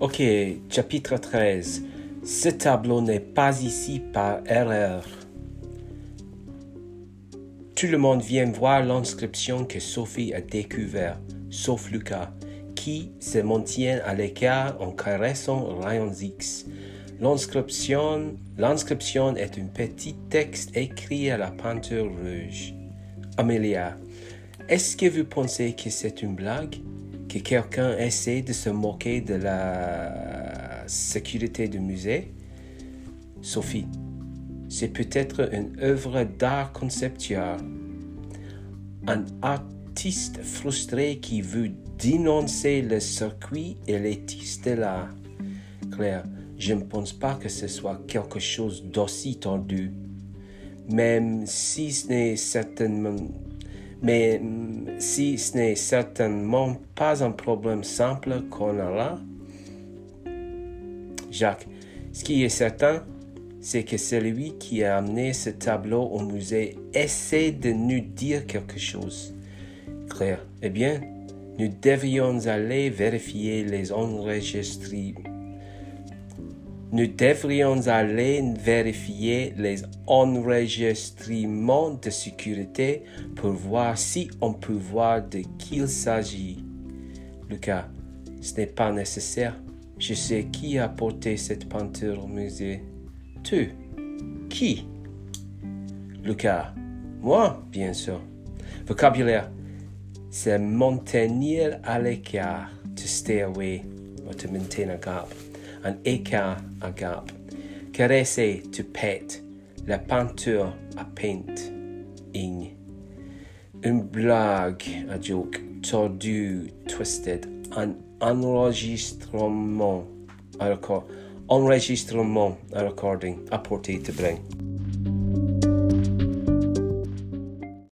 Ok, chapitre 13. Ce tableau n'est pas ici par erreur. Tout le monde vient voir l'inscription que Sophie a découvert, sauf Lucas, qui se maintient à l'écart en caressant Ryan X. L'inscription, l'inscription est un petit texte écrit à la peinture rouge. Amelia, est-ce que vous pensez que c'est une blague? Que quelqu'un essaie de se moquer de la sécurité du musée? Sophie, c'est peut-être une œuvre d'art conceptuel. Un artiste frustré qui veut dénoncer le circuit élitiste de l'art. Claire, je ne pense pas que ce soit quelque chose d'aussi tendu. Même si ce n'est certainement mais si ce n'est certainement pas un problème simple qu'on a là, Jacques, ce qui est certain, c'est que celui qui a amené ce tableau au musée essaie de nous dire quelque chose. Claire, eh bien, nous devrions aller vérifier les enregistrements. Nous devrions aller vérifier les enregistrements de sécurité pour voir si on peut voir de qui il s'agit. Lucas, ce n'est pas nécessaire. Je sais qui a porté cette peinture au musée. Tu? Qui? Lucas. Moi, bien sûr. Vocabulaire. C'est maintenir à l'écart. To stay away. Or to maintain a gap. Un écart, a gap. Caresser, to pet. La peinture, a paint. Ing. Une blague, a joke. Tordu, twisted. Un enregistrement, a record. Enregistrement, a recording, à portée de brin.